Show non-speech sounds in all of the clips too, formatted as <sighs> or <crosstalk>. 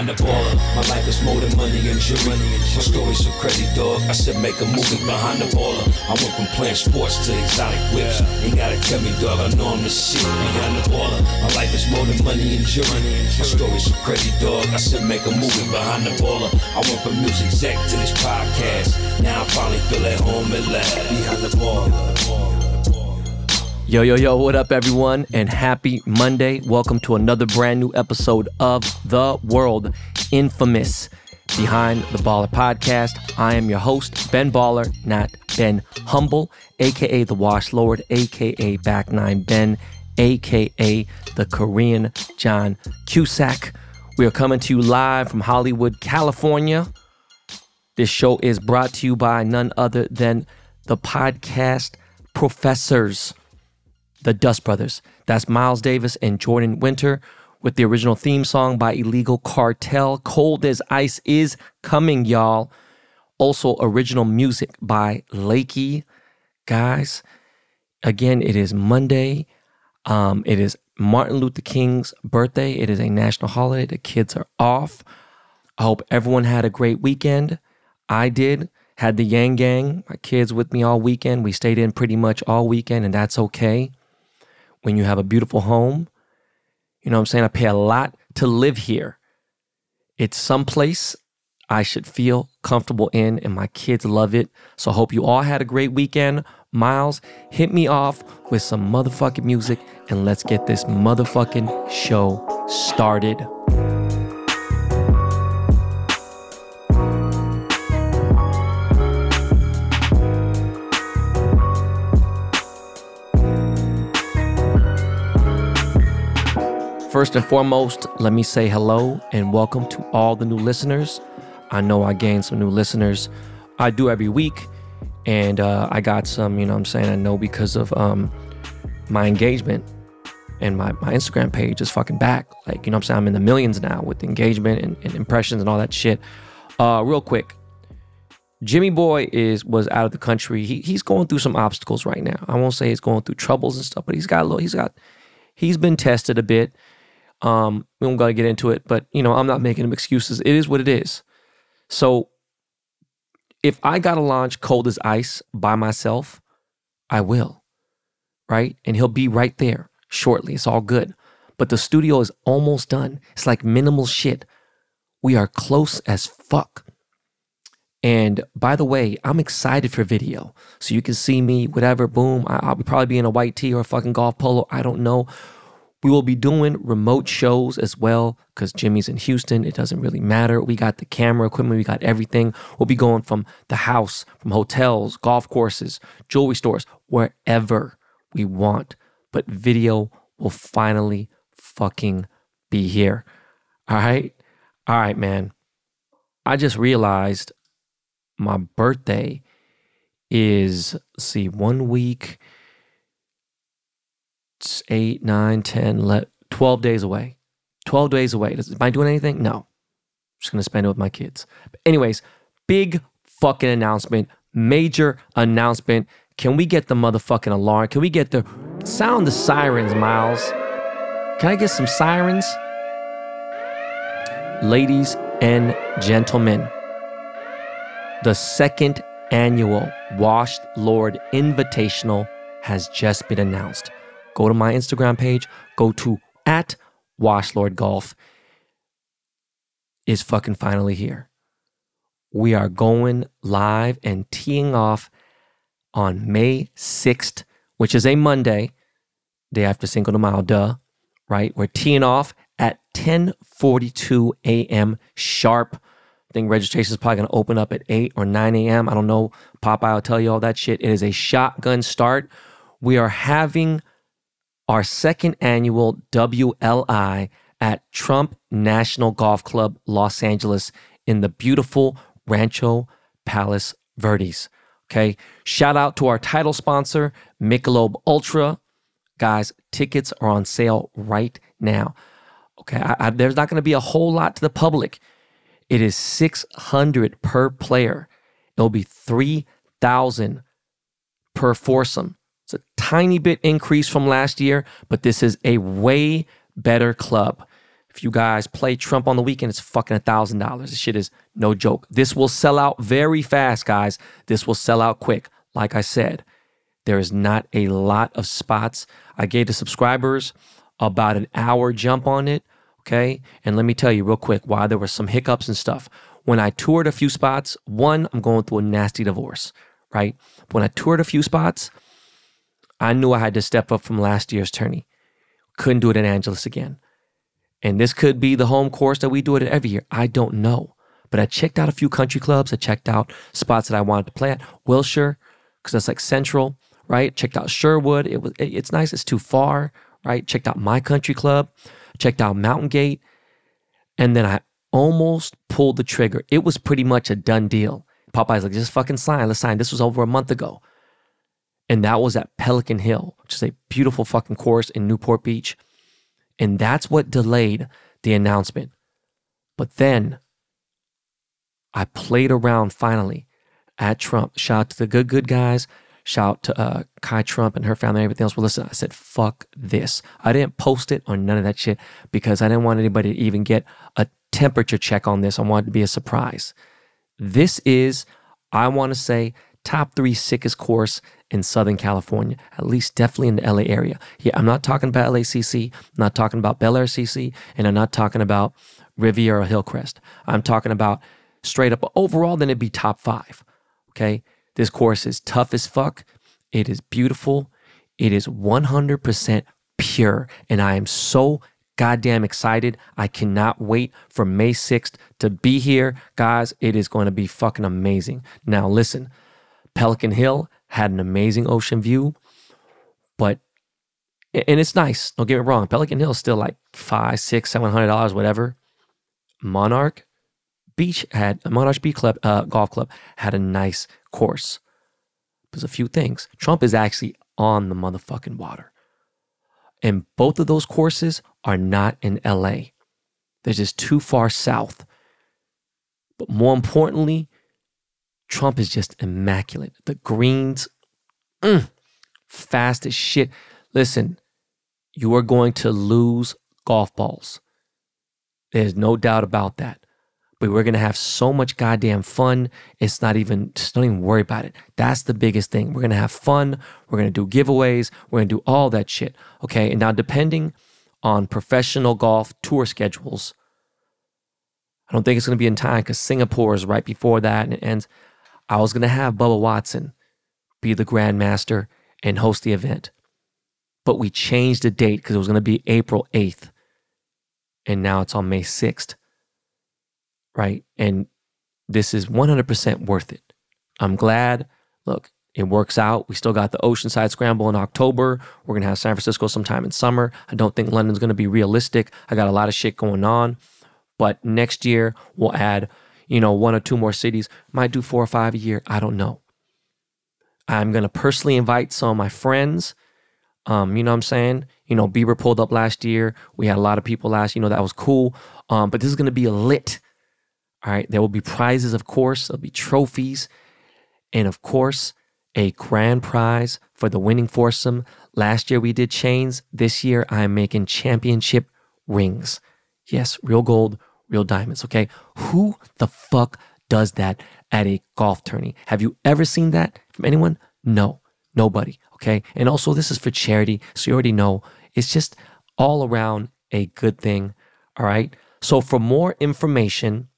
behind the baller. My life is more than money and jewelry. My story's so crazy, dog. I said make a movie behind the baller. I went from playing sports to exotic whips. Ain't gotta tell me, dog. I know I'm the shit behind the baller. My life is more than money and jewelry. My story's so crazy, dog. I said make a movie behind the baller. I went from music exec to this podcast. Now I finally feel at home at last. Behind the baller. Yo, yo, yo, what up, everyone, and happy Monday. Welcome to another brand new episode of The World Infamous Behind the Baller podcast. I am your host, Ben Baller, not Ben Humble, aka The Wash Lord, aka Back Nine Ben, aka the Korean John Cusack. We are coming to you live from Hollywood, California. This show is brought to you by none other than the podcast professors the Dust Brothers. That's Miles Davis and Jordan Winter with the original theme song by Illegal Kartel. Cold as Ice is coming, y'all. Also, original music by Lakey. Guys, again, it is Monday. Um, it is Martin Luther King's birthday. It is a national holiday. The kids are off. I hope everyone had a great weekend. I did. Had the Yang Gang, my kids with me all weekend. We stayed in pretty much all weekend, and that's okay when you have a beautiful home. You know what I'm saying? I pay a lot to live here. It's someplace I should feel comfortable in, and my kids love it. So I hope you all had a great weekend. Miles, hit me off with some motherfucking music, and let's get this motherfucking show started. First and foremost, let me say hello and welcome to all the new listeners. I know I gained some new listeners. I do every week, and uh, I got some, you know I'm saying? I know because of um, my engagement and my, my Instagram page is fucking back. Like, you know I'm saying? I'm in the millions now with engagement and, and impressions and all that shit. Uh, real quick, Jimmy Boy is was out of the country. He, he's going through some obstacles right now. I won't say he's going through troubles and stuff, but he's got a little, he's got, he's been tested a bit. Um, we don't got to get into it, but you know, I'm not making him excuses. It is what it is. So if I got to launch Cold as Ice by myself, I will. Right? And he'll be right there shortly. It's all good. But the studio is almost done. It's like minimal shit. We are close as fuck. And by the way, I'm excited for video. So you can see me, whatever, boom. I'll probably be in a white tee or a fucking golf polo. I don't know. We will be doing remote shows as well because Jimmy's in Houston. It doesn't really matter. We got the camera equipment, we got everything. We'll be going from the house, from hotels, golf courses, jewelry stores, wherever we want. But video will finally fucking be here. All right? All right, man. I just realized my birthday is, see, one week eight, nine, 10, 11, 12 days away. 12 days away. Does, am I doing anything? No. I'm just going to spend it with my kids. But anyways, big fucking announcement, major announcement. Can we get the motherfucking alarm? Can we get the sound the sirens, Miles? Can I get some sirens? Ladies and gentlemen, the second annual Washed Lord Invitational has just been announced go to my Instagram page, go to at Washlord Golf is fucking finally here. We are going live and teeing off on May 6th, which is a Monday, day after Cinco de Mayo, duh, right? We're teeing off at 10:42 a.m. sharp. I think registration is probably going to open up at 8 or 9 a.m. I don't know. Popeye will tell you all that shit. It is a shotgun start. We are having our second annual WLI at Trump National Golf Club, Los Angeles, in the beautiful Rancho Palos Verdes. Okay. Shout out to our title sponsor, Michelob Ultra. Guys, tickets are on sale right now. Okay. I, I, there's not going to be a whole lot to the public. It is 600 per player. It'll be 3,000 per foursome. It's a tiny bit increase from last year, but this is a way better club. If you guys play Trump on the weekend, it's fucking a thousand dollars. This shit is no joke. This will sell out very fast, guys. This will sell out quick. Like I said, there is not a lot of spots. I gave the subscribers about an hour jump on it. Okay. And let me tell you real quick why there were some hiccups and stuff. When I toured a few spots, one, I'm going through a nasty divorce, right? When I toured a few spots, I knew I had to step up from last year's tourney. Couldn't do it in Angeles again. And this could be the home course that we do it every year. I don't know. But I checked out a few country clubs. I checked out spots that I wanted to play at. Wilshire, because that's like central, right? Checked out Sherwood. It was it's nice. It's too far, right? Checked out my country club. Checked out Mountain Gate. And then I almost pulled the trigger. It was pretty much a done deal. Popeye's like, just fucking sign. Let's sign. This was over a month ago. And that was at Pelican Hill, which is a beautiful fucking course in Newport Beach. And that's what delayed the announcement. But then I played around finally at Trump. Shout out to the good, good guys. Shout out to uh, Kai Trump and her family and everything else. Well, listen, I said, fuck this. I didn't post it or none of that shit because I didn't want anybody to even get a temperature check on this. I wanted to be a surprise. This is, I want to say, top three sickest course in Southern California, at least definitely in the LA area. Yeah, I'm not talking about LACC, I'm not talking about Bel Air CC, and I'm not talking about Riviera Hillcrest. I'm talking about straight up overall, then it'd be top five. Okay. This course is tough as fuck. It is beautiful. It is 100% pure. And I am so goddamn excited. I cannot wait for May 6th to be here. Guys, it is going to be fucking amazing. Now, listen, Pelican Hill had an amazing ocean view, but and it's nice. Don't get me wrong. Pelican Hill is still like five, six, seven hundred dollars, whatever. Monarch Beach had Monarch Beach Club uh, Golf Club had a nice course. There's a few things. Trump is actually on the motherfucking water, and both of those courses are not in L.A. They're just too far south. But more importantly, Trump is just immaculate. The greens, mm, fast as shit. Listen, you are going to lose golf balls. There's no doubt about that. But we're gonna have so much goddamn fun. It's not even just don't even worry about it. That's the biggest thing. We're gonna have fun. We're gonna do giveaways. We're gonna do all that shit. Okay. And now depending on professional golf tour schedules, I don't think it's gonna be in time because Singapore is right before that and it ends. I was going to have Bubba Watson be the grandmaster and host the event. But we changed the date because it was going to be April 8th. And now it's on May 6th. Right. And this is 100% worth it. I'm glad. Look, it works out. We still got the Oceanside Scramble in October. We're going to have San Francisco sometime in summer. I don't think London's going to be realistic. I got a lot of shit going on. But next year, we'll add you know, one or two more cities, might do four or five a year. I don't know. I'm going to personally invite some of my friends. Um, you know what I'm saying? You know, Bieber pulled up last year. We had a lot of people last, you know, that was cool. Um, but this is going to be a lit. All right. There will be prizes, of course. There'll be trophies. And of course, a grand prize for the winning foursome. Last year we did chains. This year I'm making championship rings. Yes, real gold, real diamonds, okay? Who the fuck does that at a golf tourney? Have you ever seen that from anyone? No, nobody, okay? And also, this is for charity, so you already know it's just all around a good thing, all right? So, for more information,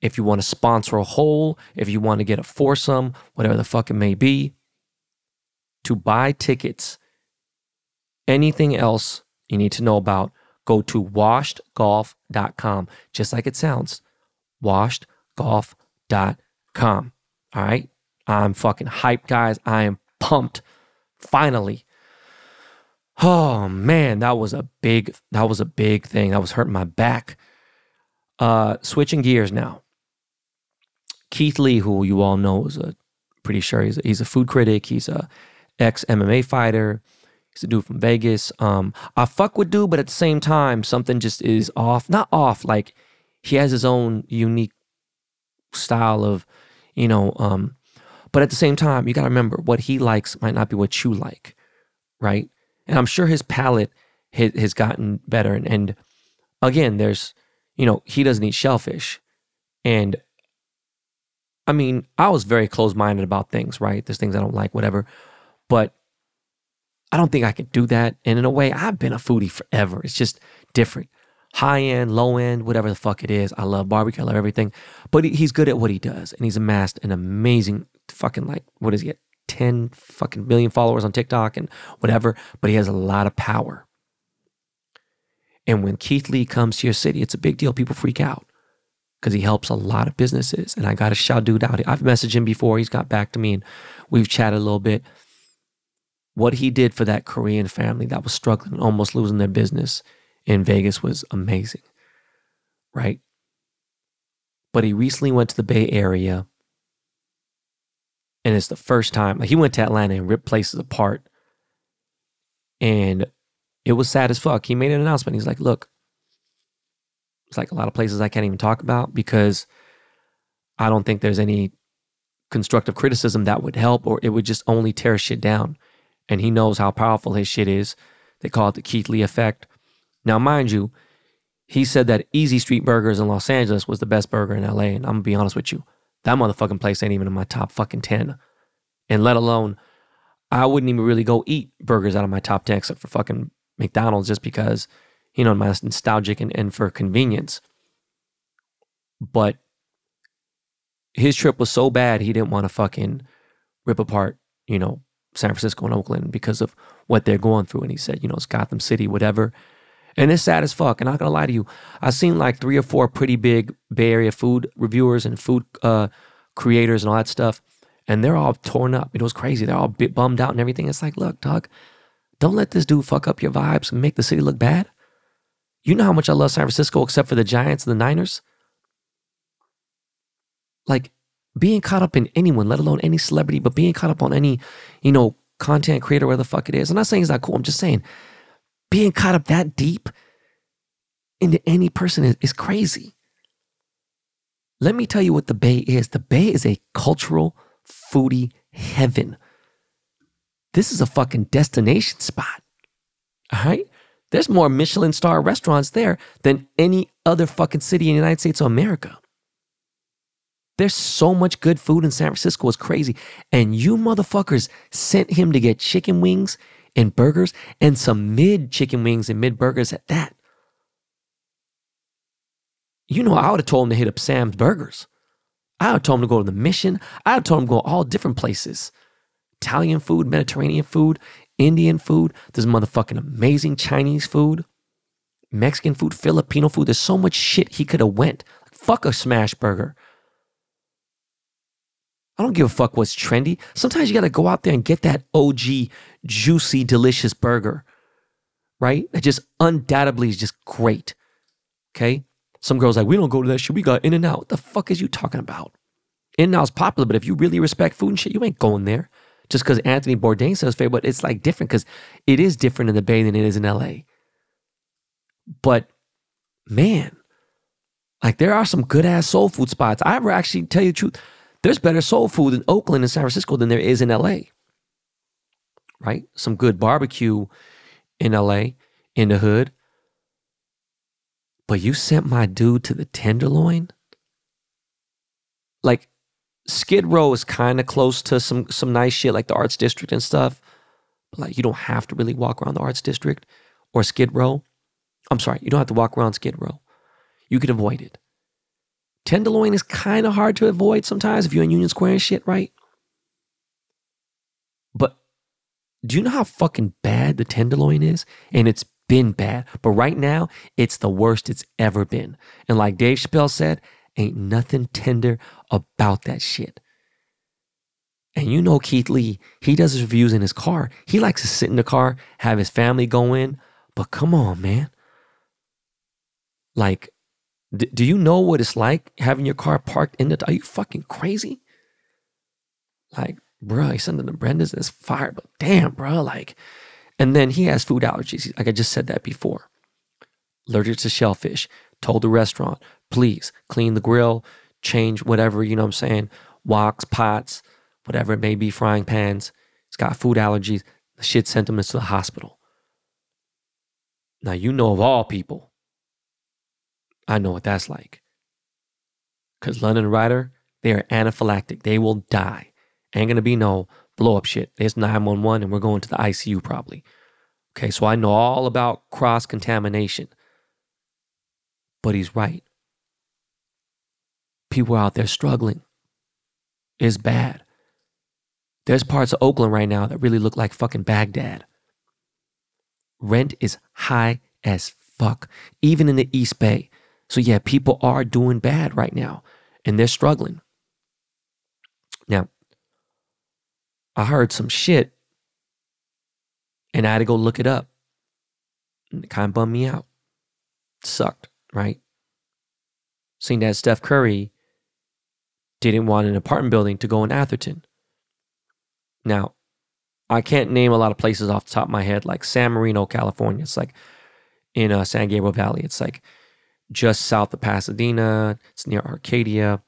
if you want to sponsor a hole, if you want to get a foursome, whatever the fuck it may be, to buy tickets, anything else you need to know about, go to washedgolf.com, just like it sounds. Washedgolf.com. All right. I'm fucking hyped, guys. I am pumped. Finally. Oh man, that was a big that was a big thing. That was hurting my back. Uh switching gears now. Keith Lee, who you all know is a pretty sure he's a, he's a food critic, he's a ex MMA fighter. He's a dude from Vegas. Um, I fuck with dude, but at the same time, something just is off. Not off, like he has his own unique style of, you know, um, but at the same time, you gotta remember what he likes might not be what you like, right? And I'm sure his palate has, has gotten better. And, and again, there's, you know, he doesn't eat shellfish. And I mean, I was very close minded about things, right? There's things I don't like, whatever. But I don't think I could do that. And in a way, I've been a foodie forever. It's just different. High end, low end, whatever the fuck it is. I love barbecue. I love everything. But he's good at what he does. And he's amassed an amazing fucking, like, what is he at? 10 fucking million followers on TikTok and whatever. But he has a lot of power. And when Keith Lee comes to your city, it's a big deal. People freak out because he helps a lot of businesses. And I got to shout dude out. I've messaged him before. He's got back to me and we've chatted a little bit what he did for that Korean family that was struggling, almost losing their business in Vegas was amazing, right? But he recently went to the Bay Area, and it's the first time. Like he went to Atlanta and ripped places apart, and it was sad as fuck. He made an announcement. He's like, "Look, it's like a lot of places I can't even talk about because I don't think there's any constructive criticism that would help, or it would just only tear shit down." And he knows how powerful his shit is. They call it the Keith Lee effect. Now, mind you, he said that Easy Street Burgers in Los Angeles was the best burger in LA. And I'm gonna be honest with you, that motherfucking place ain't even in my top fucking 10. And let alone, I wouldn't even really go eat burgers out of my top 10 except for fucking McDonald's just because, you know, my nostalgic and, and for convenience. But his trip was so bad, he didn't want to fucking rip apart, you know, San Francisco and Oakland because of what they're going through. And he said, you know, it's Gotham City, whatever. And it's sad as fuck. And I'm not gonna lie to you, I've seen like three or four pretty big Bay Area food reviewers and food uh, creators and all that stuff, and they're all torn up. It was crazy. They're all bit bummed out and everything. It's like, look, dog, don't let this dude fuck up your vibes and make the city look bad. You know how much I love San Francisco, except for the Giants and the Niners. Like, being caught up in anyone, let alone any celebrity, but being caught up on any, you know, content creator, where the fuck it is. I'm not saying it's not cool. I'm just saying being caught up that deep into any person is, is crazy. Let me tell you what the Bay is. The Bay is a cultural foodie heaven. This is a fucking destination spot. All right? There's more Michelin star restaurants there than any other fucking city in the United States of America. There's so much good food in San Francisco. It's crazy. And you motherfuckers sent him to get chicken wings and burgers and some mid chicken wings and mid burgers at that. You know, I would have told him to hit up Sam's Burgers. I would have told him to go to the Mission. I would have told him to go all different places. Italian food, Mediterranean food, Indian food. There's motherfucking amazing Chinese food, Mexican food, Filipino food. There's so much shit he could have went. Fuck a smash burger. I don't give a fuck what's trendy. Sometimes you got to go out there and get that OG, juicy, delicious burger, right? That just undoubtedly is just great. Okay. Some girls like, we don't go to that shit. We got In and Out. What the fuck is you talking about? In and Out's popular, but if you really respect food and shit, you ain't going there. Just because Anthony Bourdain says favorite, but it's like different because it is different in the Bay than it is in LA. But man, like there are some good ass soul food spots. I ever actually tell you the truth. There's better soul food in Oakland and San Francisco than there is in LA. Right? Some good barbecue in LA, in the hood. But you sent my dude to the Tenderloin? Like, Skid Row is kind of close to some some nice shit like the Arts District and stuff. But like you don't have to really walk around the Arts District or Skid Row. I'm sorry, you don't have to walk around Skid Row. You could avoid it. Tenderloin is kind of hard to avoid sometimes if you're in Union Square and shit, right? But do you know how fucking bad the Tenderloin is? And it's been bad. But right now, it's the worst it's ever been. And like Dave Chappelle said, ain't nothing tender about that shit. And you know Keith Lee, he does his reviews in his car. He likes to sit in the car, have his family go in. But come on, man. Like, D- do you know what it's like having your car parked in the? Are you fucking crazy? Like, bro, he's sending the Brenda's this fire, but damn, bro, like, and then he has food allergies. Like I just said that before. Allergic to shellfish. Told the restaurant, please clean the grill, change whatever, you know what I'm saying, woks, pots, whatever it may be, frying pans. He's got food allergies. The shit sent him into the hospital. Now, you know of all people I know what that's like. Because London Rider, they are anaphylactic. They will die. Ain't gonna be no blow up shit. It's 911 and we're going to the ICU probably. Okay, so I know all about cross contamination. But he's right. People out there struggling. It's bad. There's parts of Oakland right now that really look like fucking Baghdad. Rent is high as fuck, even in the East Bay. So, yeah, people are doing bad right now and they're struggling. Now, I heard some shit and I had to go look it up. And it kind of bummed me out. Sucked, right? Seeing that Steph Curry didn't want an apartment building to go in Atherton. Now, I can't name a lot of places off the top of my head, like San Marino, California. It's like in uh, San Gabriel Valley. It's like just south of Pasadena. It's near Arcadia.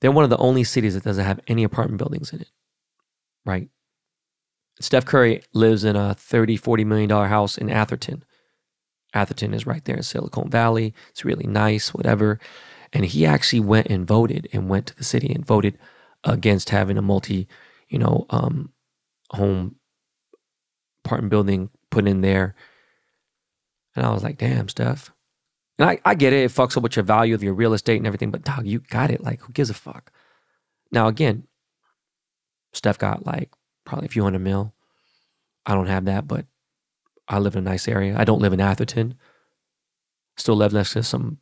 They're one of the only cities that doesn't have any apartment buildings in it, right? Steph Curry lives in a 30, 40 million dollar house in Atherton. Atherton is right there in Silicon Valley. It's really nice, whatever. And he actually went and voted and went to the city and voted against having a multi, you know, um, home apartment building put in there. And I was like, damn, Steph. And I, I get it. It fucks up with your value of your real estate and everything, but dog, you got it. Like, who gives a fuck? Now, again, Steph got like probably a few hundred mil. I don't have that, but I live in a nice area. I don't live in Atherton. Still live next to some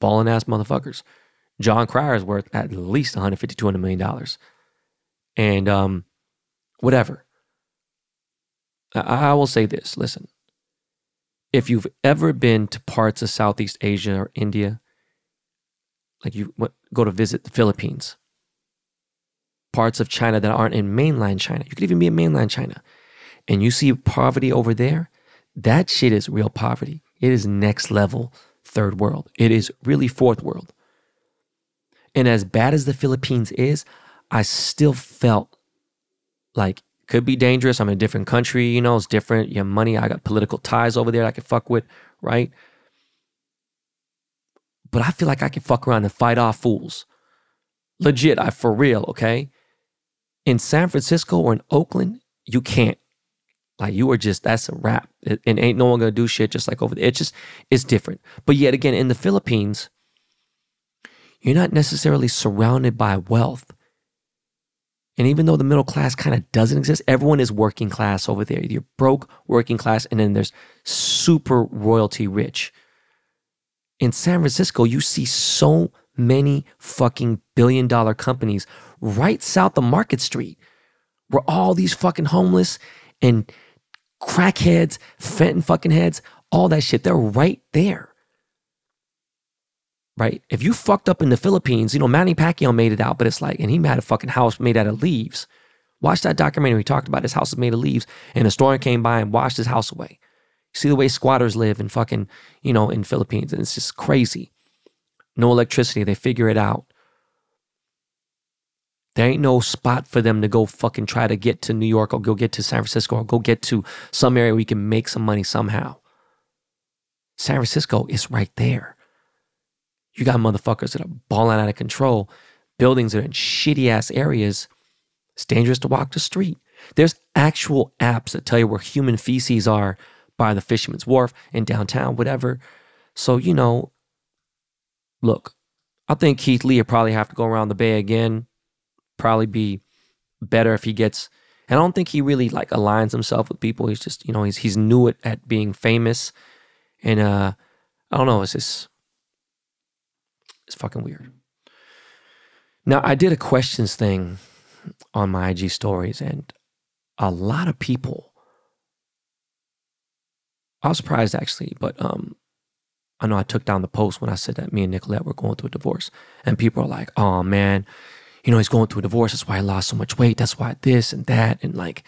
balling ass motherfuckers. Jon Cryer is worth at least 150, 200 million dollars. And um, whatever. I, I will say this listen, if you've ever been to parts of Southeast Asia or India, like you go to visit the Philippines, parts of China that aren't in mainland China, you could even be in mainland China, and you see poverty over there, that shit is real poverty. It is next level third world. It is really fourth world. And as bad as the Philippines is, I still felt like could be dangerous. I'm in a different country, you know, it's different. You have money. I got political ties over there I could fuck with, right? But I feel like I can fuck around and fight off fools. Legit, I for real, okay? In San Francisco or in Oakland, you can't. Like you are just that's a wrap. And ain't no one gonna do shit just like over there. It's just it's different. But yet again, in the Philippines, you're not necessarily surrounded by wealth. And even though the middle class kind of doesn't exist, everyone is working class over there. You're broke, working class, and then there's super royalty rich. In San Francisco, you see so many fucking billion dollar companies right south of Market Street where all these fucking homeless and crackheads, fenton fucking heads, all that shit, they're right there right? If you fucked up in the Philippines, you know, Manny Pacquiao made it out, but it's like, and he had a fucking house made out of leaves. Watch that documentary. He talked about his house is made of leaves, and a storm came by and washed his house away. See the way squatters live in fucking, you know, in Philippines, and it's just crazy. No electricity. They figure it out. There ain't no spot for them to go fucking try to get to New York or go get to San Francisco or go get to some area where you can make some money somehow. San Francisco is right there. You got motherfuckers that are balling out of control, buildings that are in shitty ass areas. It's dangerous to walk the street. There's actual apps that tell you where human feces are by the Fisherman's Wharf in downtown, whatever. So, you know, look, I think Keith Lee will probably have to go around the Bay again. Probably be better if he gets. And I don't think he really like aligns himself with people. He's just, you know, he's he's new at, at being famous, and uh, I don't know. It's just it's fucking weird. Now, I did a questions thing on my IG stories, and a lot of people, I was surprised actually, but um, I know I took down the post when I said that me and Nicolette were going through a divorce. And people are like, oh man, you know, he's going through a divorce. That's why he lost so much weight. That's why this and that. And like,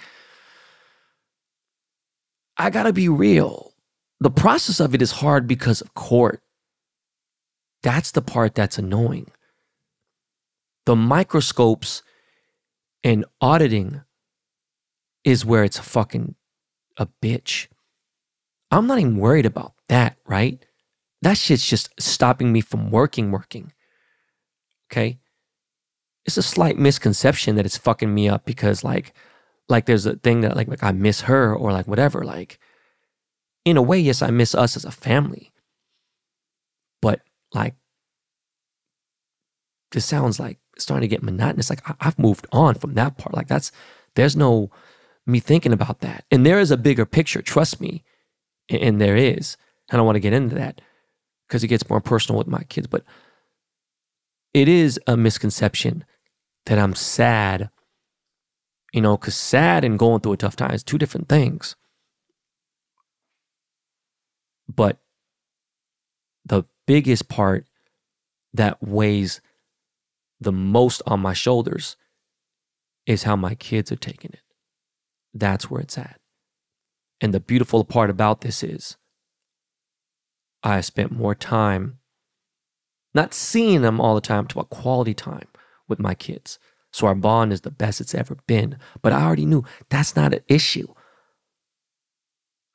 I gotta be real. The process of it is hard because of court. That's the part that's annoying. The microscopes and auditing is where it's fucking a bitch. I'm not even worried about that, right? that shit's just stopping me from working, working. Okay. It's a slight misconception that it's fucking me up because like, like there's a thing that like, like I miss her or like whatever. Like, in a way, yes, I miss us as a family. Like, this sounds like starting to get monotonous. Like I, I've moved on from that part. Like that's there's no me thinking about that. And there is a bigger picture, trust me. And there is. I don't want to get into that because it gets more personal with my kids, but it is a misconception that I'm sad, you know, because sad and going through a tough time is two different things. But the biggest part that weighs the most on my shoulders is how my kids are taking it. That's where it's at. And the beautiful part about this is I spent more time not seeing them all the time, to a quality time with my kids. So our bond is the best it's ever been. But I already knew that's not an issue.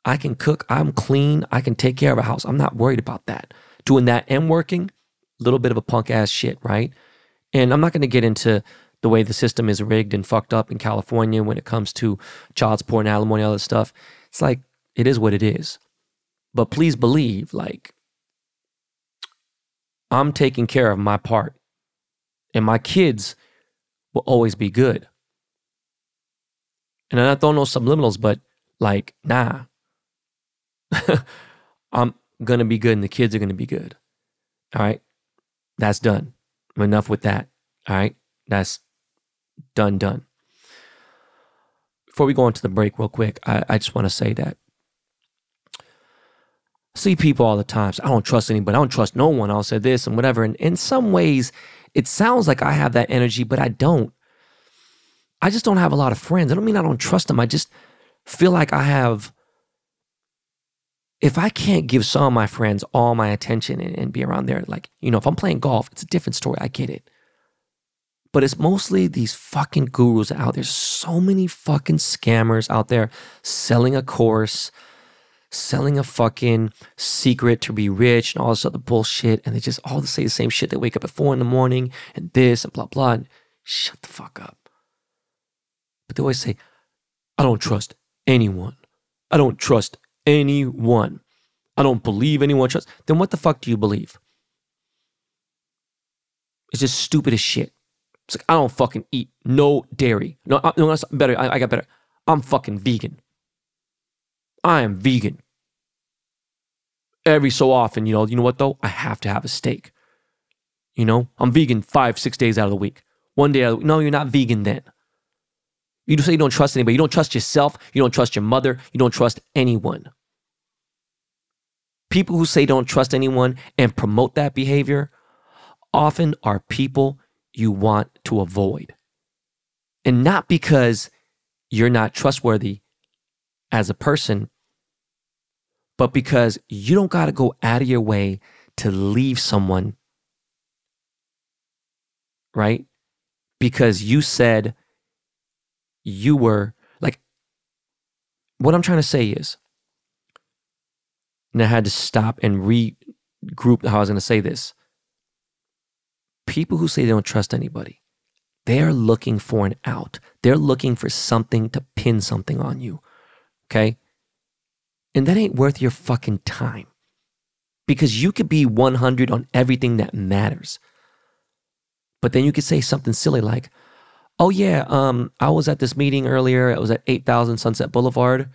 I can cook, I'm clean, I can take care of a house. I'm not worried about that. Doing that and working, a little bit of a punk ass shit, right? And I'm not going to get into the way the system is rigged and fucked up in California when it comes to child support and alimony, all this stuff. It's like, it is what it is. But please believe, like, I'm taking care of my part. And my kids will always be good. And I'm not throwing no subliminals, but like, nah. <laughs> I'm gonna be good and the kids are gonna be good. All right. That's done. Enough with that. All right. That's done, done. Before we go into the break, real quick, I, I just want to say that I see people all the time. So I don't trust anybody. I don't trust no one. I'll say this and whatever. And in some ways, it sounds like I have that energy, but I don't. I just don't have a lot of friends. I don't mean I don't trust them. I just feel like I have. If I can't give some of my friends all my attention and, and be around there, like, you know, if I'm playing golf, it's a different story. I get it. But it's mostly these fucking gurus out there. There's so many fucking scammers out there selling a course, selling a fucking secret to be rich and all this other bullshit. And they just all say the same shit. They wake up at four in the morning and this and blah, blah. And shut the fuck up. But they always say, I don't trust anyone. I don't trust anyone. I don't believe anyone trusts. Then what the fuck do you believe? It's just stupid as shit. It's like I don't fucking eat no dairy. No, I, no, better. I, I got better. I'm fucking vegan. I am vegan. Every so often, you know, you know what though? I have to have a steak. You know, I'm vegan five, six days out of the week. One day, no, you're not vegan then. You say you don't trust anybody. You don't trust yourself. You don't trust your mother. You don't trust anyone. People who say don't trust anyone and promote that behavior often are people you want to avoid. And not because you're not trustworthy as a person, but because you don't got to go out of your way to leave someone, right? Because you said you were like, what I'm trying to say is, and I had to stop and regroup how I was going to say this people who say they don't trust anybody, they're looking for an out. They're looking for something to pin something on you. Okay? And that ain't worth your fucking time. Because you could be 100 on everything that matters. But then you could say something silly like, oh yeah, um, I was at this meeting earlier. It was at 8000 Sunset Boulevard.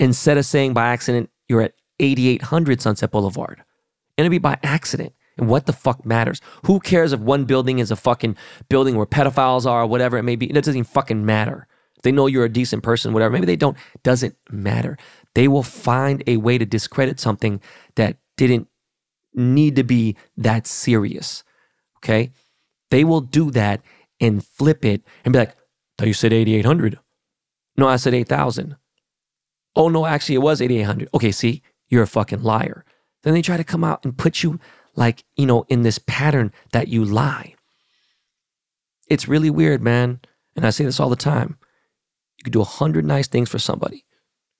Instead of saying by accident, you're at 8800 Sunset Boulevard. And it'd be by accident. And what the fuck matters? Who cares if one building is a fucking building where pedophiles are or whatever it may be? It doesn't even fucking matter. They know you're a decent person, whatever. Maybe they don't. Doesn't matter. They will find a way to discredit something that didn't need to be that serious. Okay? They will do that and flip it and be like, thought you said 8,800. No, I said 8,000. Oh, no, actually, it was 8,800. Okay, see, you're a fucking liar. Then they try to come out and put you like, you know, in this pattern that you lie. It's really weird, man. And I say this all the time. You could do a hundred nice things for somebody.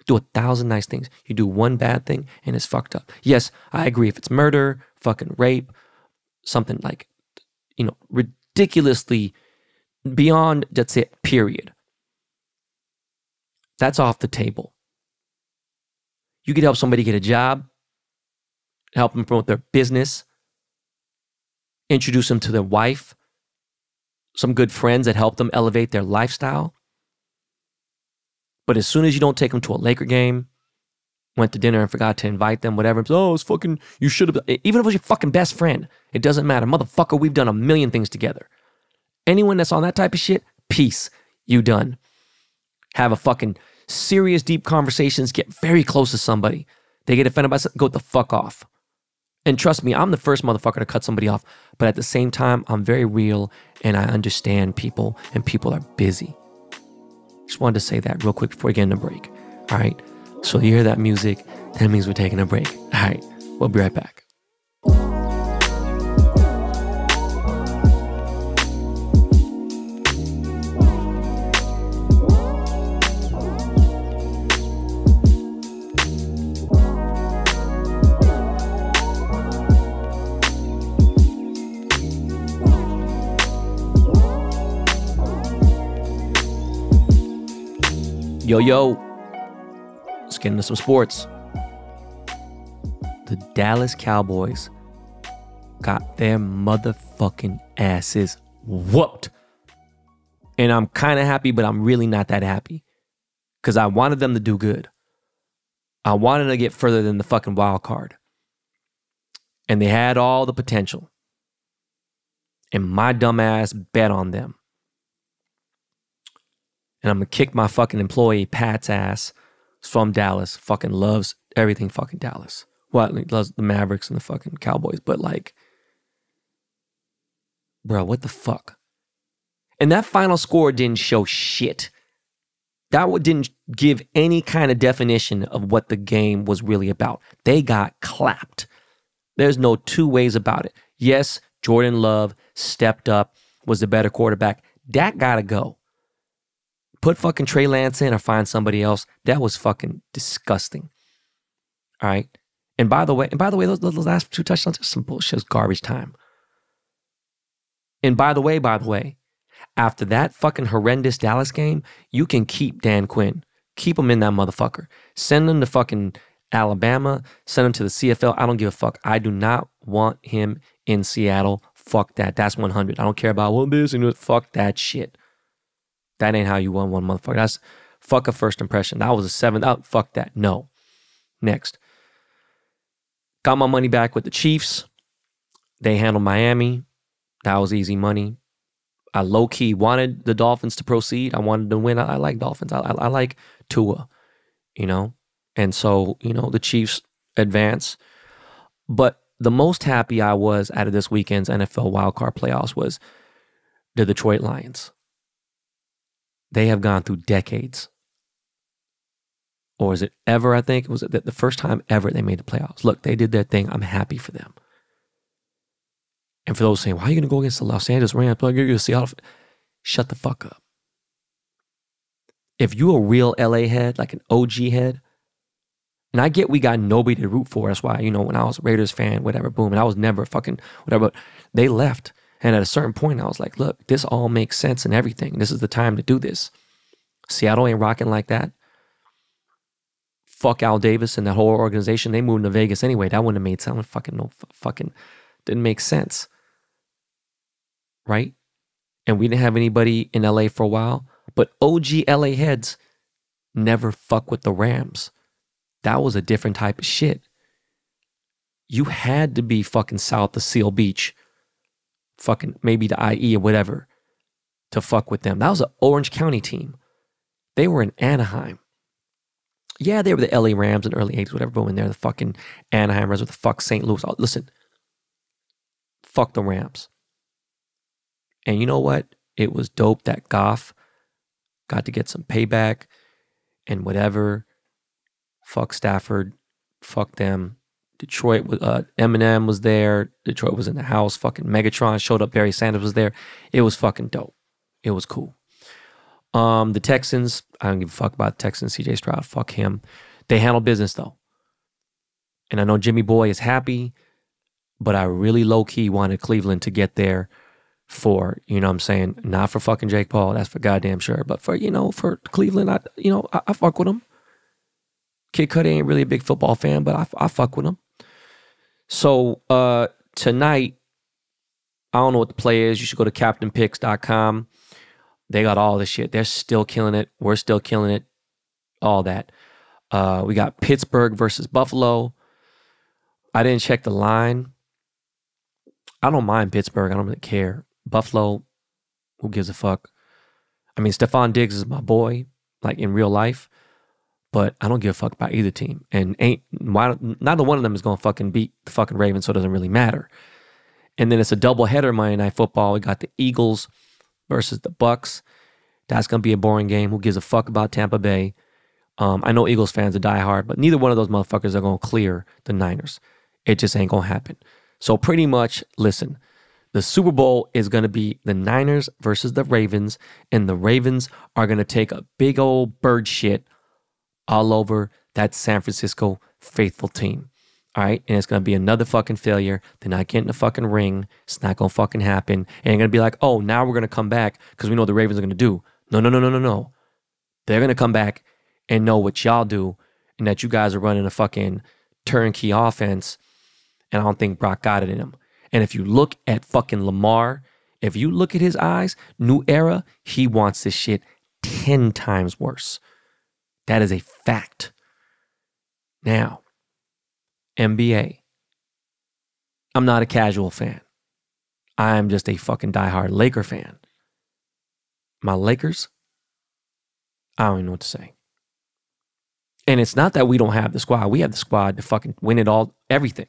Do a thousand nice things. You do one bad thing and it's fucked up. Yes, I agree. If it's murder, fucking rape, something like, you know, ridiculously beyond, that's it, period. That's off the table. You could help somebody get a job, help them promote their business, introduce them to their wife, some good friends that help them elevate their lifestyle. But as soon as you don't take them to a Laker game, went to dinner and forgot to invite them, whatever, oh, it's fucking, you should have, even if it was your fucking best friend, it doesn't matter. Motherfucker, we've done a million things together. Anyone that's on that type of shit, peace, you done. Have a fucking serious, deep conversations, get very close to somebody. They get offended by something, go the fuck off. And trust me, I'm the first motherfucker to cut somebody off. But at the same time, I'm very real and I understand people, and people are busy. Just wanted to say that real quick before we get into break. All right. So you hear that music, that means we're taking a break. All right. We'll be right back. Yo, yo. Let's get into some sports. The Dallas Cowboys got their motherfucking asses whooped. And I'm kind of happy, but I'm really not that happy because I wanted them to do good. I wanted to get further than the fucking wild card. And they had all the potential. And my dumbass bet on them and I'm gonna kick my fucking employee Pat's ass. from Dallas. Fucking loves everything fucking Dallas. Well, loves the Mavericks and the fucking Cowboys, but like, bro, what the fuck? And that final score didn't show shit. That didn't give any kind of definition of what the game was really about. They got clapped. There's no two ways about it. Yes, Jordan Love stepped up, was the better quarterback. Dak gotta go. Put fucking Trey Lance in or find somebody else. That was fucking disgusting. All right. And by the way, and by the way, those, those last two touchdowns are some bullshit. It's garbage time. And by the way, by the way, after that fucking horrendous Dallas game, you can keep Dan Quinn. Keep him in that motherfucker. Send him to fucking Alabama. Send him to the CFL. I don't give a fuck. I do not want him in Seattle. Fuck that. That's 100. I don't care about what this and fuck that shit. That ain't how you won one motherfucker. That's fuck a first impression. That was a seventh out. Fuck that. No. Next. Got my money back with the Chiefs. They handled Miami. That was easy money. I low key wanted the Dolphins to proceed. I wanted to win. I, I like Dolphins. I, I, I like Tua, you know? And so, you know, the Chiefs advance. But the most happy I was out of this weekend's NFL wildcard playoffs was the Detroit Lions. They have gone through decades. Or is it ever? I think it was the first time ever they made the playoffs. Look, they did their thing. I'm happy for them. And for those saying, why are you going to go against the Los Angeles Rams? You're going to Seattle. Shut the fuck up. If you a real LA head, like an OG head, and I get we got nobody to root for. That's why, you know, when I was a Raiders fan, whatever, boom, and I was never fucking whatever, but they left. And at a certain point, I was like, look, this all makes sense and everything. This is the time to do this. Seattle ain't rocking like that. Fuck Al Davis and that whole organization. They moved to Vegas anyway. That wouldn't have made sense. Fucking no, fucking didn't make sense. Right? And we didn't have anybody in LA for a while. But OG LA heads never fuck with the Rams. That was a different type of shit. You had to be fucking south of Seal Beach fucking maybe the IE or whatever to fuck with them. That was an Orange County team. They were in Anaheim. Yeah, they were the LA Rams in the early 80s, whatever, but when they're the fucking Anaheimers or the fuck St. Louis. Oh, listen, fuck the Rams. And you know what? It was dope that Goff got to get some payback and whatever. Fuck Stafford. Fuck them. Detroit, uh, Eminem was there. Detroit was in the house. Fucking Megatron showed up. Barry Sanders was there. It was fucking dope. It was cool. Um, the Texans, I don't give a fuck about the Texans. CJ Stroud, fuck him. They handle business though. And I know Jimmy Boy is happy, but I really low key wanted Cleveland to get there for, you know what I'm saying? Not for fucking Jake Paul, that's for goddamn sure. But for, you know, for Cleveland, I you know, I, I fuck with them. Kid Cudi ain't really a big football fan, but I, I fuck with him. So uh tonight, I don't know what the play is. You should go to captainpicks.com. They got all this shit. They're still killing it. We're still killing it. All that. Uh, we got Pittsburgh versus Buffalo. I didn't check the line. I don't mind Pittsburgh. I don't really care. Buffalo, who gives a fuck? I mean, Stefon Diggs is my boy, like in real life, but I don't give a fuck about either team. And ain't why neither one of them is gonna fucking beat the fucking Ravens, so it doesn't really matter. And then it's a double header Monday Night Football. We got the Eagles versus the Bucks. That's gonna be a boring game. Who gives a fuck about Tampa Bay? Um, I know Eagles fans are diehard, but neither one of those motherfuckers are gonna clear the Niners. It just ain't gonna happen. So pretty much, listen, the Super Bowl is gonna be the Niners versus the Ravens, and the Ravens are gonna take a big old bird shit all over that San Francisco faithful team. All right. And it's going to be another fucking failure. They're not getting the fucking ring. It's not going to fucking happen. And you're going to be like, oh, now we're going to come back because we know the Ravens are going to do. No, no, no, no, no, no. They're going to come back and know what y'all do and that you guys are running a fucking turnkey offense. And I don't think Brock got it in him. And if you look at fucking Lamar, if you look at his eyes, new era, he wants this shit 10 times worse. That is a fact. Now, NBA. I'm not a casual fan. I'm just a fucking diehard Laker fan. My Lakers, I don't even know what to say. And it's not that we don't have the squad. We have the squad to fucking win it all, everything.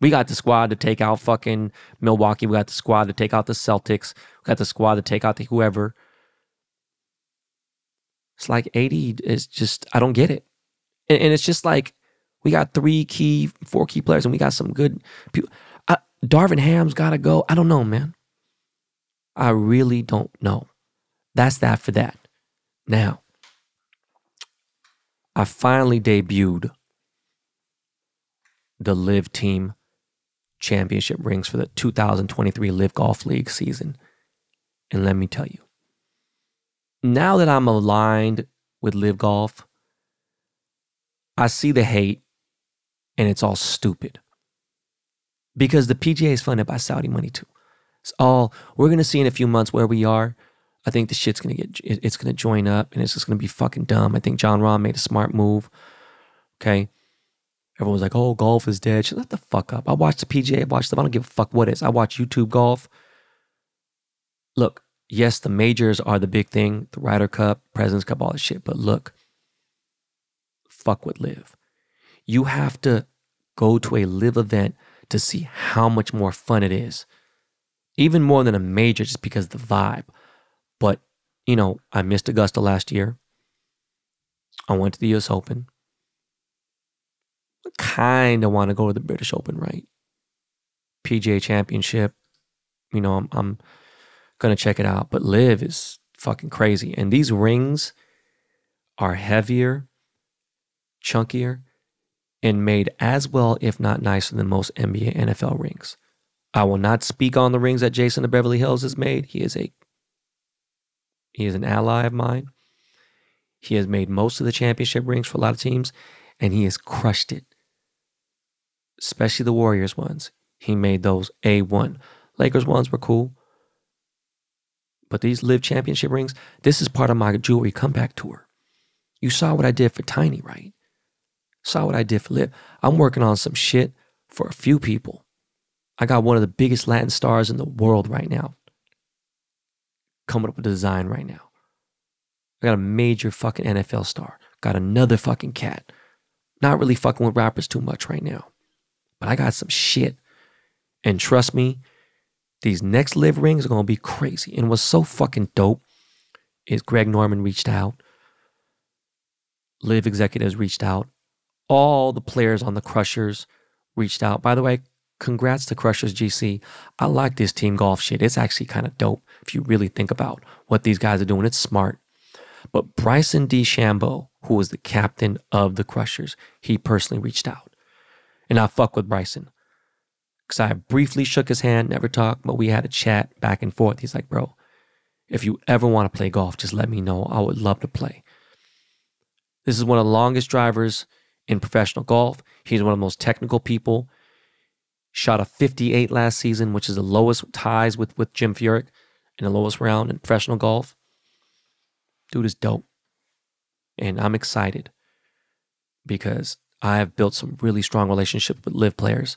We got the squad to take out fucking Milwaukee. We got the squad to take out the Celtics. We got the squad to take out the whoever. It's like AD is just, I don't get it. And, and it's just like, we got three key, four key players, and we got some good people. Uh, Darvin Ham's got to go. I don't know, man. I really don't know. That's that for that. Now, I finally debuted the LIV Team Championship rings for the 2023 LIV Golf League season. And let me tell you, now that I'm aligned with LIV Golf, I see the hate and it's all stupid. Because the PGA is funded by Saudi money too. It's all we're gonna see in a few months where we are. I think the shit's gonna get it's gonna join up and it's just gonna be fucking dumb. I think Jon Rahm made a smart move. Okay. Everyone's like, oh, golf is dead. Shut the fuck up. I watch the PGA, I watch them. I don't give a fuck what it is. I watch YouTube golf. Look, yes, the majors are the big thing, the Ryder Cup, President's Cup, all that shit. But look, fuck with LIV. you have to go to a live event to see how much more fun it is. Even more than a major, just because the vibe. But, you know, I missed Augusta last year. I went to the US Open. Kind of want to go to the British Open, right? PGA Championship. You know, I'm, I'm to check it out. But LIV is fucking crazy. And these rings are heavier, chunkier, and made as well, if not nicer, than most NBA NFL rings. I will not speak on the rings that Jason of Beverly Hills has made. He is a he is an ally of mine. He has made most of the championship rings for a lot of teams, and he has crushed it. Especially the Warriors ones. He made those A1. Lakers ones were cool. But these LIV championship rings, this is part of my jewelry comeback tour. You saw what I did for Tiny, right? Saw what I did for LIV. I'm working on some shit for a few people. I got one of the biggest Latin stars in the world right now coming up with a design right now. I got a major fucking NFL star. Got another fucking cat. Not really fucking with rappers too much right now. But I got some shit. And trust me, these next LIV rings are gonna be crazy. And what's so fucking dope is Greg Norman reached out. LIV executives reached out all the players on the Crushers reached out. By the way, congrats to Crushers GC. I like this team golf shit. It's actually kind of dope if you really think about what these guys are doing. It's smart. But Bryson DeChambeau, who was the captain of the Crushers, he personally reached out. And I fuck with Bryson. Because I briefly shook his hand, never talked, but we had a chat back and forth. He's like, bro, if you ever want to play golf, just let me know. I would love to play. This is one of the longest drivers in professional golf. He's one of the most technical people. Shot a 58 last season, which is the lowest ties with, with Jim Furyk in the lowest round in professional golf. Dude is dope. And I'm excited because I have built some really strong relationships with LIV players.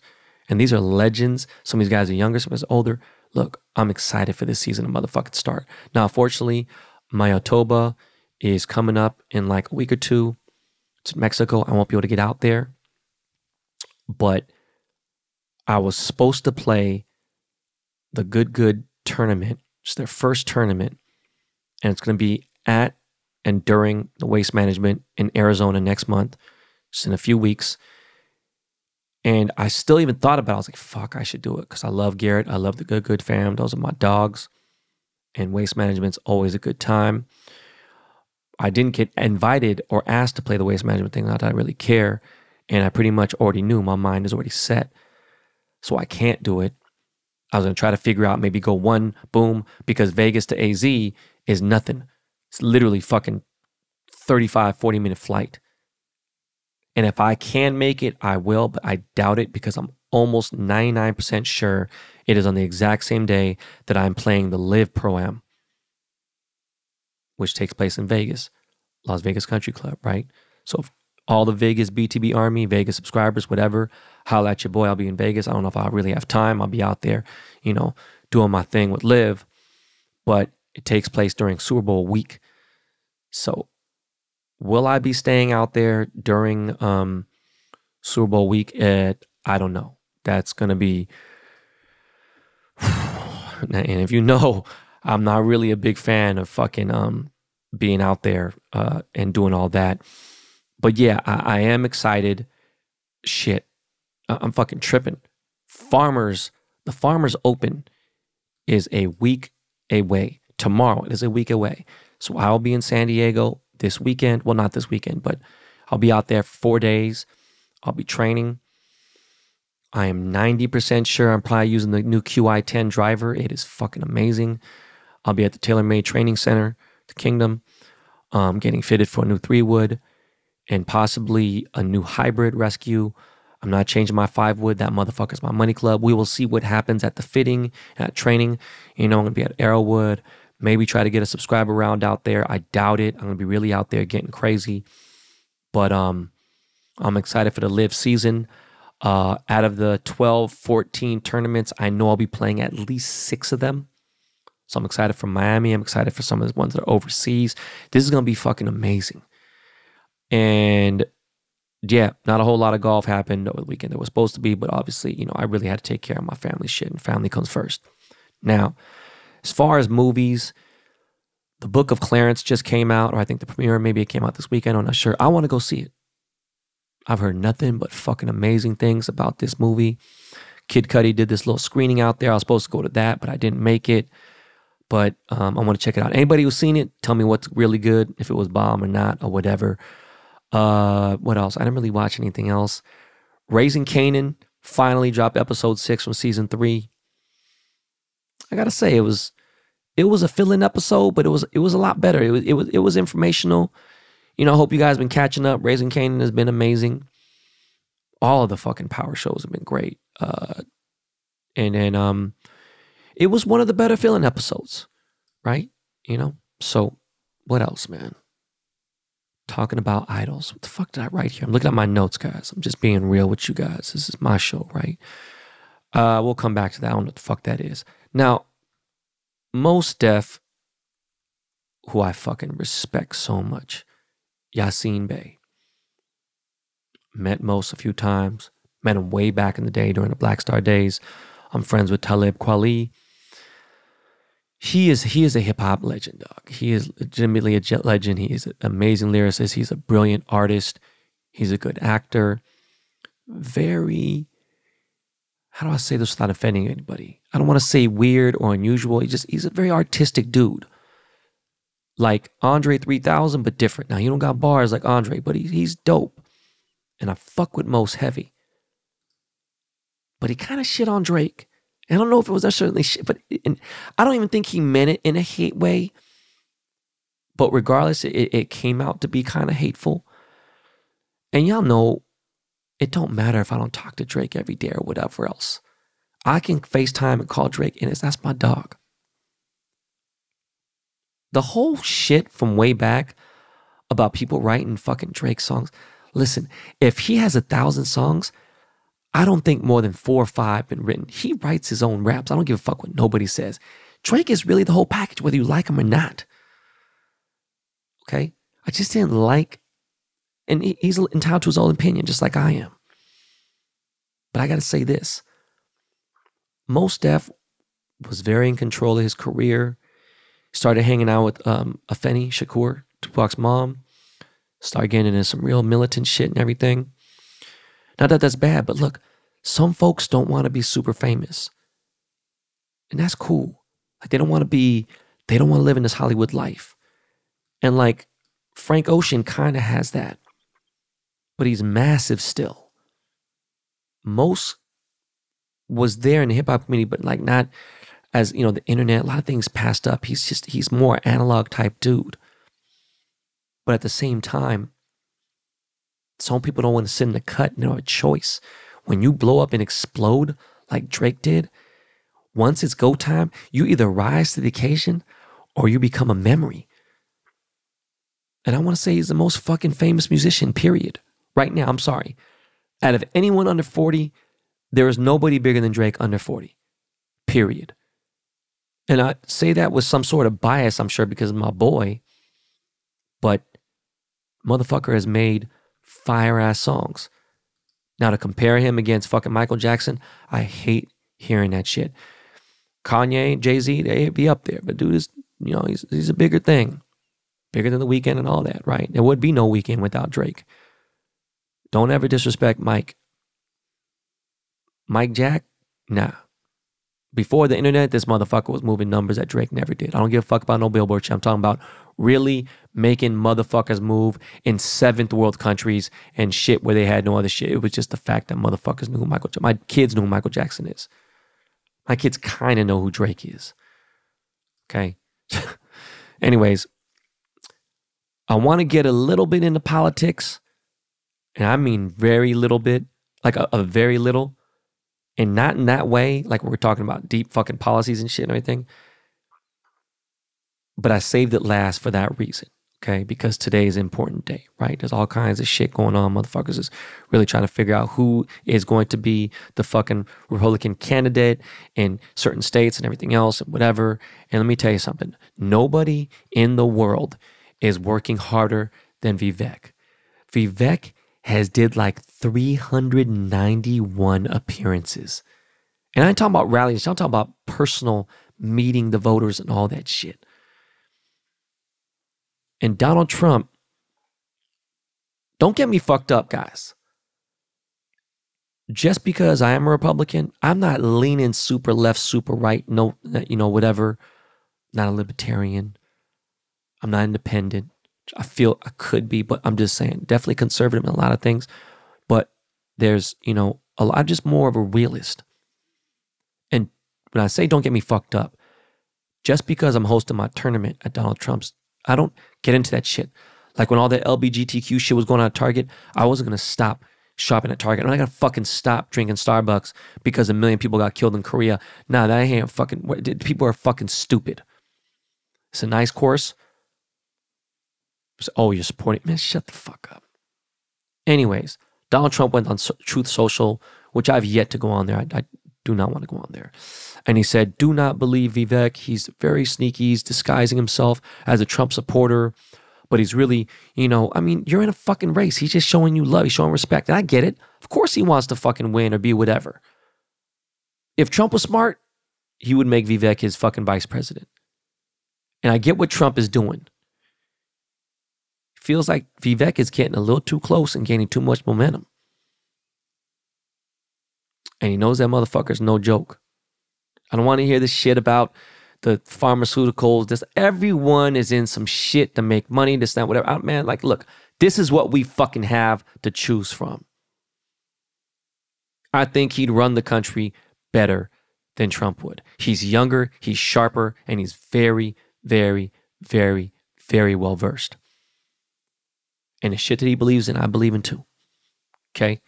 And these are legends. Some of these guys are younger, some of are older. Look, I'm excited for this season to motherfucking start. Now, unfortunately, Mayakoba is coming up in like a week or two. It's Mexico. I won't be able to get out there. But I was supposed to play the Good Good tournament. It's their first tournament. And it's going to be at and during the waste management in Arizona next month, just in a few weeks. And I still even thought about it. I was like, fuck, I should do it because I love Garrett. I love the Good Good fam. Those are my dogs. And waste management's always a good time. I didn't get invited or asked to play the waste management thing, not that I really care. And I pretty much already knew my mind is already set. So I can't do it. I was going to try to figure out maybe go one, boom, because Vegas to AZ is nothing. It's literally fucking 35, 40 minute flight. And if I can make it, I will, but I doubt it because I'm almost 99% sure it is on the exact same day that I'm playing the LIV Pro Am which takes place in Vegas, Las Vegas Country Club, right? So all the Vegas BTB Army, Vegas subscribers, whatever, holla at your boy. I'll be in Vegas. I don't know if I really have time. I'll be out there, you know, doing my thing with LIV, but it takes place during Super Bowl week. So will I be staying out there during um, Super Bowl week? At, I don't know. That's going to be. <sighs> and if you know <laughs> I'm not really a big fan of fucking um being out there uh and doing all that. But yeah, I, I am excited. Shit. I'm fucking tripping. Farmers, the Farmers Open is a week away. Tomorrow it is a week away. So I'll be in San Diego this weekend. Well, not this weekend, but I'll be out there for four days. I'll be training. I am 90% sure I'm probably using the new QI10 driver. It is fucking amazing. I'll be at the TaylorMade Training Center, the Kingdom, um, getting fitted for a new three wood and possibly a new hybrid rescue. I'm not changing my five wood. That motherfucker's my money club. We will see what happens at the fitting, at training. You know, I'm gonna be at Arrowood. Maybe try to get a subscriber round out there. I doubt it. I'm gonna be really out there getting crazy. But um, I'm excited for the LIV season. Uh, out of the 12, 14 tournaments, I know I'll be playing at least six of them. So I'm excited for Miami. I'm excited for some of the ones that are overseas. This is to be fucking amazing. And yeah, not a whole lot of golf happened over the weekend. There was supposed to be, but obviously, you know, I really had to take care of my family shit, and family comes first. Now, as far as movies, the Book of Clarence just came out, or I think the premiere maybe it came out this weekend. I'm not sure. I want to go see it. I've heard nothing but fucking amazing things about this movie. Kid Cudi did this little screening out there. I was supposed to go to that, but I didn't make it but um, I want to check it out. Anybody who's seen it, tell me what's really good, if it was bomb or not, or whatever. Uh, what else? I didn't really watch anything else. Raising Kanan finally dropped episode six from season three. I gotta say, it was it was a fill-in episode, but it was it was a lot better. It was it was it was informational. You know, I hope you guys been catching up. Raising Kanan has been amazing. All of the fucking power shows have been great. Uh, and then um, it was one of the better feeling episodes, right? You know? So, what else, man? Talking about idols. What the fuck did I write here? I'm looking at my notes, guys. I'm just being real with you guys. This is my show, right? Uh, we'll come back to that. I don't know what the fuck that is. Now, Mos Def, who I fucking respect so much, Yasin Bey. Met Mos a few times. Met him way back in the day during the Black Star days. I'm friends with Talib Kweli he is he is a hip hop legend, dog. He is legitimately a legend. He is an amazing lyricist. He's a brilliant artist. He's a good actor. Very, how do I say this without offending anybody? I don't want to say weird or unusual. He just he's a very artistic dude. like Andre 3000, but different. Now, he don't got bars like Andre, but he, he's dope. And I fuck with Mos heavy. But he kind of shit on Drake. I don't know if it was certainly shit, but and I don't even think he meant it in a hate way. But regardless, it, it came out to be kind of hateful. And y'all know it don't matter if I don't talk to Drake every day or whatever else. I can FaceTime and call Drake, and it's that's my dog. The whole shit from way back about people writing fucking Drake songs. Listen, if he has a thousand songs, I don't think more than four or five been written. He writes his own raps. I don't give a fuck what nobody says. Drake is really the whole package, whether you like him or not. Okay? I just didn't like, and he's entitled to his own opinion, just like I am. But I got to say this Mos Def was very in control of his career. Started hanging out with um, Afeni Shakur, Tupac's mom. Started getting into some real militant shit and everything. Not that that's bad, but look, some folks don't want to be super famous. And that's cool. Like they don't want to be, they don't want to live in this Hollywood life. And like Frank Ocean kind of has that, but he's massive still. Mos was there in the hip hop community, but like not as, you know, the internet, a lot of things passed up. He's just, he's more analog type dude. But at the same time, some people don't want to sit in the cut and they don't have a choice. When you blow up and explode like Drake did, once it's go time, you either rise to the occasion or you become a memory. And I want to say he's the most fucking famous musician, period. Right now, I'm sorry. Out of anyone under 40, there is nobody bigger than Drake under 40, period. And I say that with some sort of bias, I'm sure, because my boy. But motherfucker has made fire ass songs. Now to compare him against fucking Michael Jackson, I hate hearing that shit. Kanye, Jay Z, they be up there, but dude is, you know, he's he's a bigger thing, bigger than the Weeknd and all that, right? There would be no Weeknd without Drake. Don't ever disrespect Mike. Mike Jack, nah. Before the internet, this motherfucker was moving numbers that Drake never did. I don't give a fuck about no Billboard shit. I'm talking about really making motherfuckers move in seventh world countries and shit where they had no other shit. It was just the fact that motherfuckers knew who Michael. My kids knew who Michael Jackson is. My kids kind of know who Drake is. Okay. <laughs> Anyways, I want to get a little bit into politics, and I mean very little bit, like a, a very little and not in that way, like we're talking about deep fucking policies and shit and everything. But I saved it last for that reason, okay? Because today is an important day, right? There's all kinds of shit going on. Motherfuckers is really trying to figure out who is going to be the fucking Republican candidate in certain states and everything else and whatever. And let me tell you something nobody in the world is working harder than Vivek. Vivek has did like 391 appearances. And I ain't talking about rallies, I'm talking about personal meeting the voters and all that shit. And Donald Trump, don't get me fucked up, guys. Just because I am a Republican, I'm not leaning super left, super right, no, you know, whatever. not a libertarian. I'm not independent. I feel I could be, but I'm just saying, definitely conservative in a lot of things. But there's, you know, a lot, I'm just more of a realist. And when I say don't get me fucked up, just because I'm hosting my tournament at Donald Trump's, I don't get into that shit. Like when all the LBGTQ shit was going on at Target, I wasn't gonna stop shopping at Target. I'm not gonna fucking stop drinking Starbucks because a million people got killed in Korea. Nah, that ain't fucking. People are fucking stupid. It's a nice course oh, you're supporting, man, shut the fuck up. Anyways, Donald Trump went on Truth Social, which I've yet to go on there. I, I do not want to go on there. And he said, Do not believe Vivek. He's very sneaky. He's disguising himself as a Trump supporter, but he's really, you know, I mean, you're in a fucking race. He's just showing you love. He's showing respect. And I get it. Of course he wants to fucking win or be whatever. If Trump was smart, he would make Vivek his fucking vice president. And I get what Trump is doing feels like Vivek is getting a little too close and gaining too much momentum. And he knows that motherfucker's no joke. I don't want to hear this shit about the pharmaceuticals. This everyone is in some shit to make money. This that whatever. I, man, like, look, this is what we fucking have to choose from. I think he'd run the country better than Trump would. He's younger, he's sharper, and he's very, very, very, very well versed. And the shit that he believes in, I believe in too. Okay?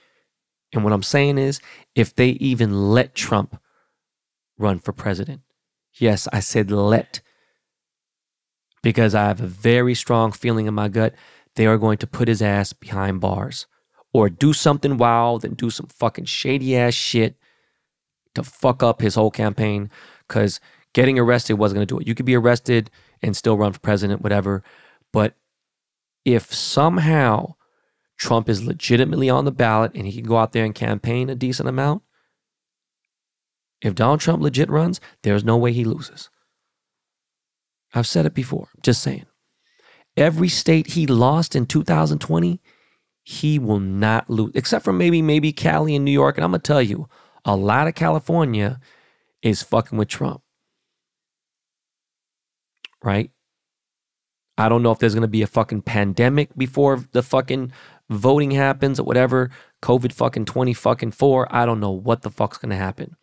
And what I'm saying is, if they even let Trump run for president, yes, I said let, because I have a very strong feeling in my gut they are going to put his ass behind bars or do something wild and do some fucking shady ass shit to fuck up his whole campaign because getting arrested wasn't going to do it. You could be arrested and still run for president, whatever. But if somehow Trump is legitimately on the ballot and he can go out there and campaign a decent amount, if Donald Trump legit runs, there's no way he loses. I've said it before, just saying. Every state he lost in 2020, he will not lose, except for maybe, maybe Cali and New York. And I'm going to tell you, a lot of California is fucking with Trump. Right? I don't know if there's going to be a fucking pandemic before the fucking voting happens or whatever. COVID fucking 20 fucking 4. I don't know what the fuck's going to happen.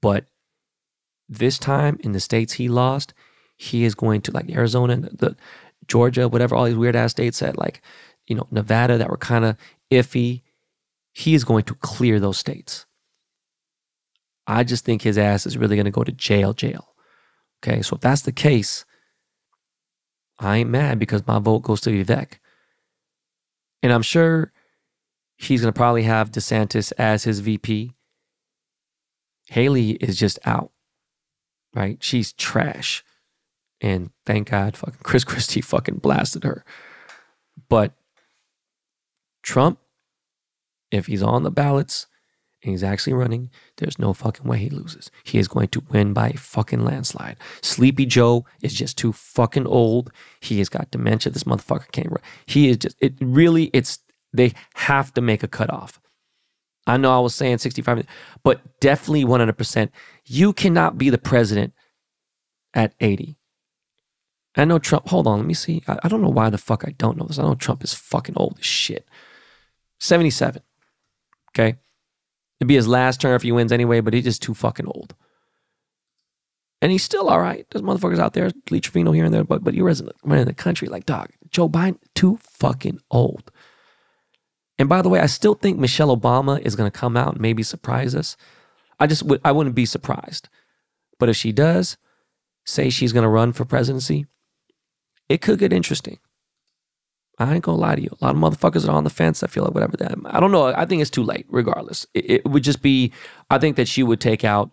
But this time in the states he lost, he is going to like Arizona, the Georgia, whatever, all these weird ass states that like, you know, Nevada that were kind of iffy he is going to clear those states. I just think his ass is really going to go to jail, jail. Okay, so if that's the case, I ain't mad because my vote goes to Vivek. And I'm sure he's going to probably have DeSantis as his VP. Haley is just out, right? She's trash. And thank God fucking Chris Christie <laughs> fucking blasted her. But Trump if he's on the ballots and he's actually running, there's no fucking way he loses. He is going to win by a fucking landslide. Sleepy Joe is just too fucking old. He has got dementia. This motherfucker can't run. He is just, it really, it's, they have to make a cutoff. I know I was saying 65, but definitely 100%. You cannot be the president at 80. I know Trump, hold on, let me see. I, I don't know why the fuck I don't know this. I know Trump is fucking old as shit. 77. Okay. It'd be his last term if he wins anyway, but he's just too fucking old. And he's still all right. There's motherfuckers out there, Lee Trevino here and there, but but you're running the country like dog. Joe Biden, too fucking old. And by the way, I still think Michelle Obama is going to come out and maybe surprise us. I just would I wouldn't be surprised. But if she does say she's going to run for presidency, it could get interesting. I ain't gonna lie to you. A lot of motherfuckers are on the fence. I feel like whatever that. I don't know. I think it's too late. Regardless, it, it, would just be. I think that she would take out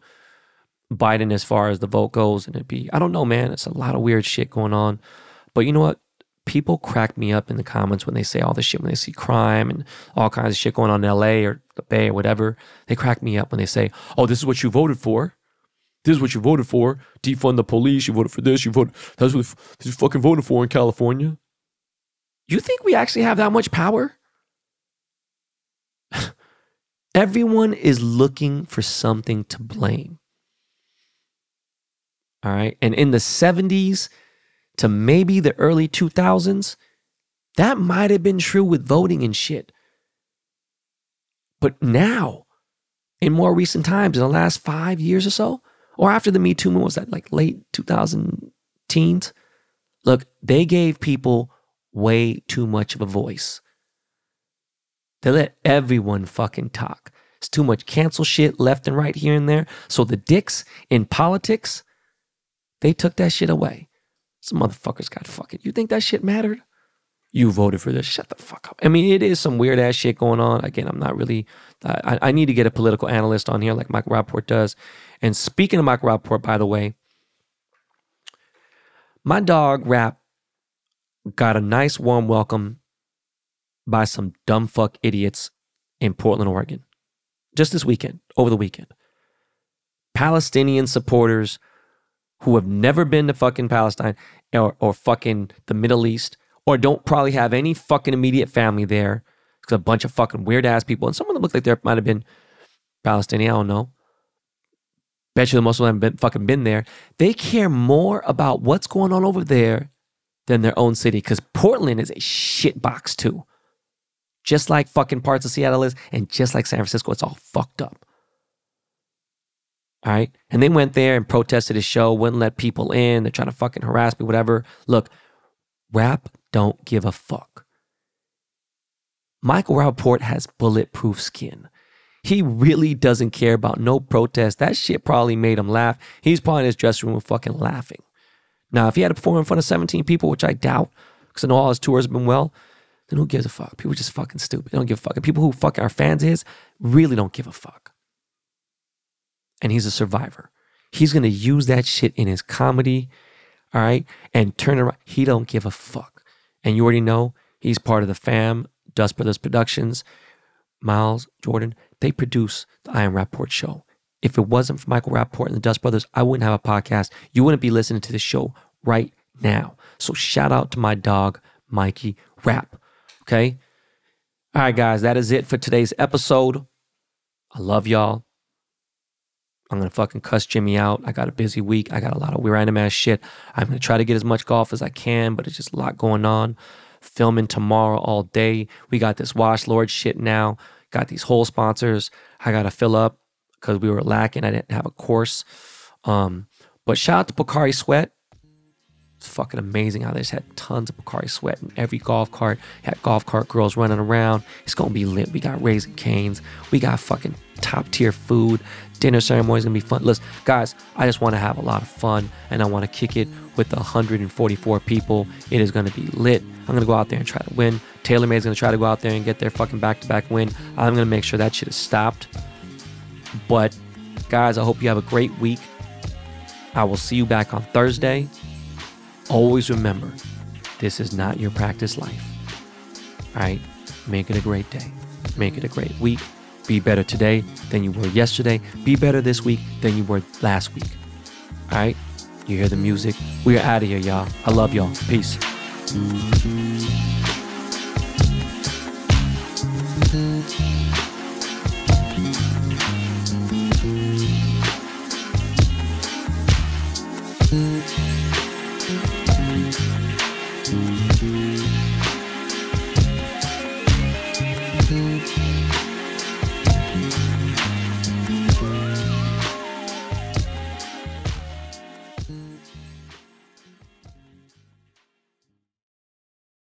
Biden as far as the vote goes, and it'd be. I don't know, man. It's a lot of weird shit going on. But you know what? People crack me up in the comments when they say all this shit when they see crime and all kinds of shit going on in L.A. or the Bay or whatever. They crack me up when they say, "Oh, this is what you voted for." This is what you voted for. Defund the police. You voted for this. You voted. That's what you fucking voted for in California. You think we actually have that much power? <laughs> Everyone is looking for something to blame. All right. And in the 70s to maybe the early 2000s, that might have been true with voting and shit. But now, in more recent times, in the last five years or so, or after the Me Too movement, was that like late 2000 teens? Look, they gave people way too much of a voice. They let everyone fucking talk. It's too much cancel shit left and right here and there. So the dicks in politics, they took that shit away. Some motherfuckers got fucking. You think that shit mattered? You voted for this. Shut the fuck up. I mean, it is some weird ass shit going on. Again, I'm not really. I, I need to get a political analyst on here like Mike Rapaport does. And speaking of Mike Rapaport, by the way, my dog Rap got a nice warm welcome by some dumb fuck idiots in Portland, Oregon. Just this weekend, over the weekend. Palestinian supporters who have never been to fucking Palestine or, or fucking the Middle East or don't probably have any fucking immediate family there. It's a bunch of fucking weird ass people. And some of them look like they might have been Palestinian. I don't know. Bet you the most of them haven't been, fucking been there. They care more about what's going on over there than their own city because Portland is a shit box too. Just like fucking parts of Seattle is, and just like San Francisco, it's all fucked up. All right. And they went there and protested his show, wouldn't let people in. They're trying to fucking harass me, whatever. Look, rap don't give a fuck. Michael Rapaport has bulletproof skin. He really doesn't care about no protest. That shit probably made him laugh. He's probably in his dressing room fucking laughing. Now, if he had to perform in front of 17 people, which I doubt, because I know all his tours have been well, then who gives a fuck? People just fucking stupid. They don't give a fuck. And people who fucking are fans his really don't give a fuck. And he's a survivor. He's gonna use that shit in his comedy, all right, and turn around. He don't give a fuck. And you already know he's part of the fam, Dust Brothers Productions. Miles, Jordan, they produce the I Am Rapaport show. If it wasn't for Michael Rapaport and the Dust Brothers, I wouldn't have a podcast. You wouldn't be listening to the show right now. So shout out to my dog, Mikey Rap. Okay. All right, guys, that is it for today's episode. I love y'all. I'm gonna fucking cuss Jimmy out. I got a busy week. I got a lot of random ass shit. I'm gonna try to get as much golf as I can, but it's just a lot going on. Filming tomorrow all day. We got this Wash Lord shit now. Got these whole sponsors. I gotta fill up because we were lacking. I didn't have a course. Um, but shout out to Pocari Sweat. It's fucking amazing how they just had tons of Pocari Sweat in every golf cart. Had golf cart girls running around. It's gonna be lit. We got Raising Cane's. We got fucking top tier food. Dinner ceremony is gonna be fun. Listen, guys, I just want to have a lot of fun and I want to kick it with 144 people. It is gonna be lit. I'm gonna go out there and try to win. TaylorMade's gonna try to go out there and get their fucking back-to-back win. I'm gonna make sure that shit is stopped. But guys, I hope you have a great week. I will see you back on Thursday. Always remember, this is not your practice life. All right? Make it a great day. Make it a great week. Be better today than you were yesterday. Be better this week than you were last week. All right? You hear the music. We are out of here, y'all. I love y'all. Peace. You.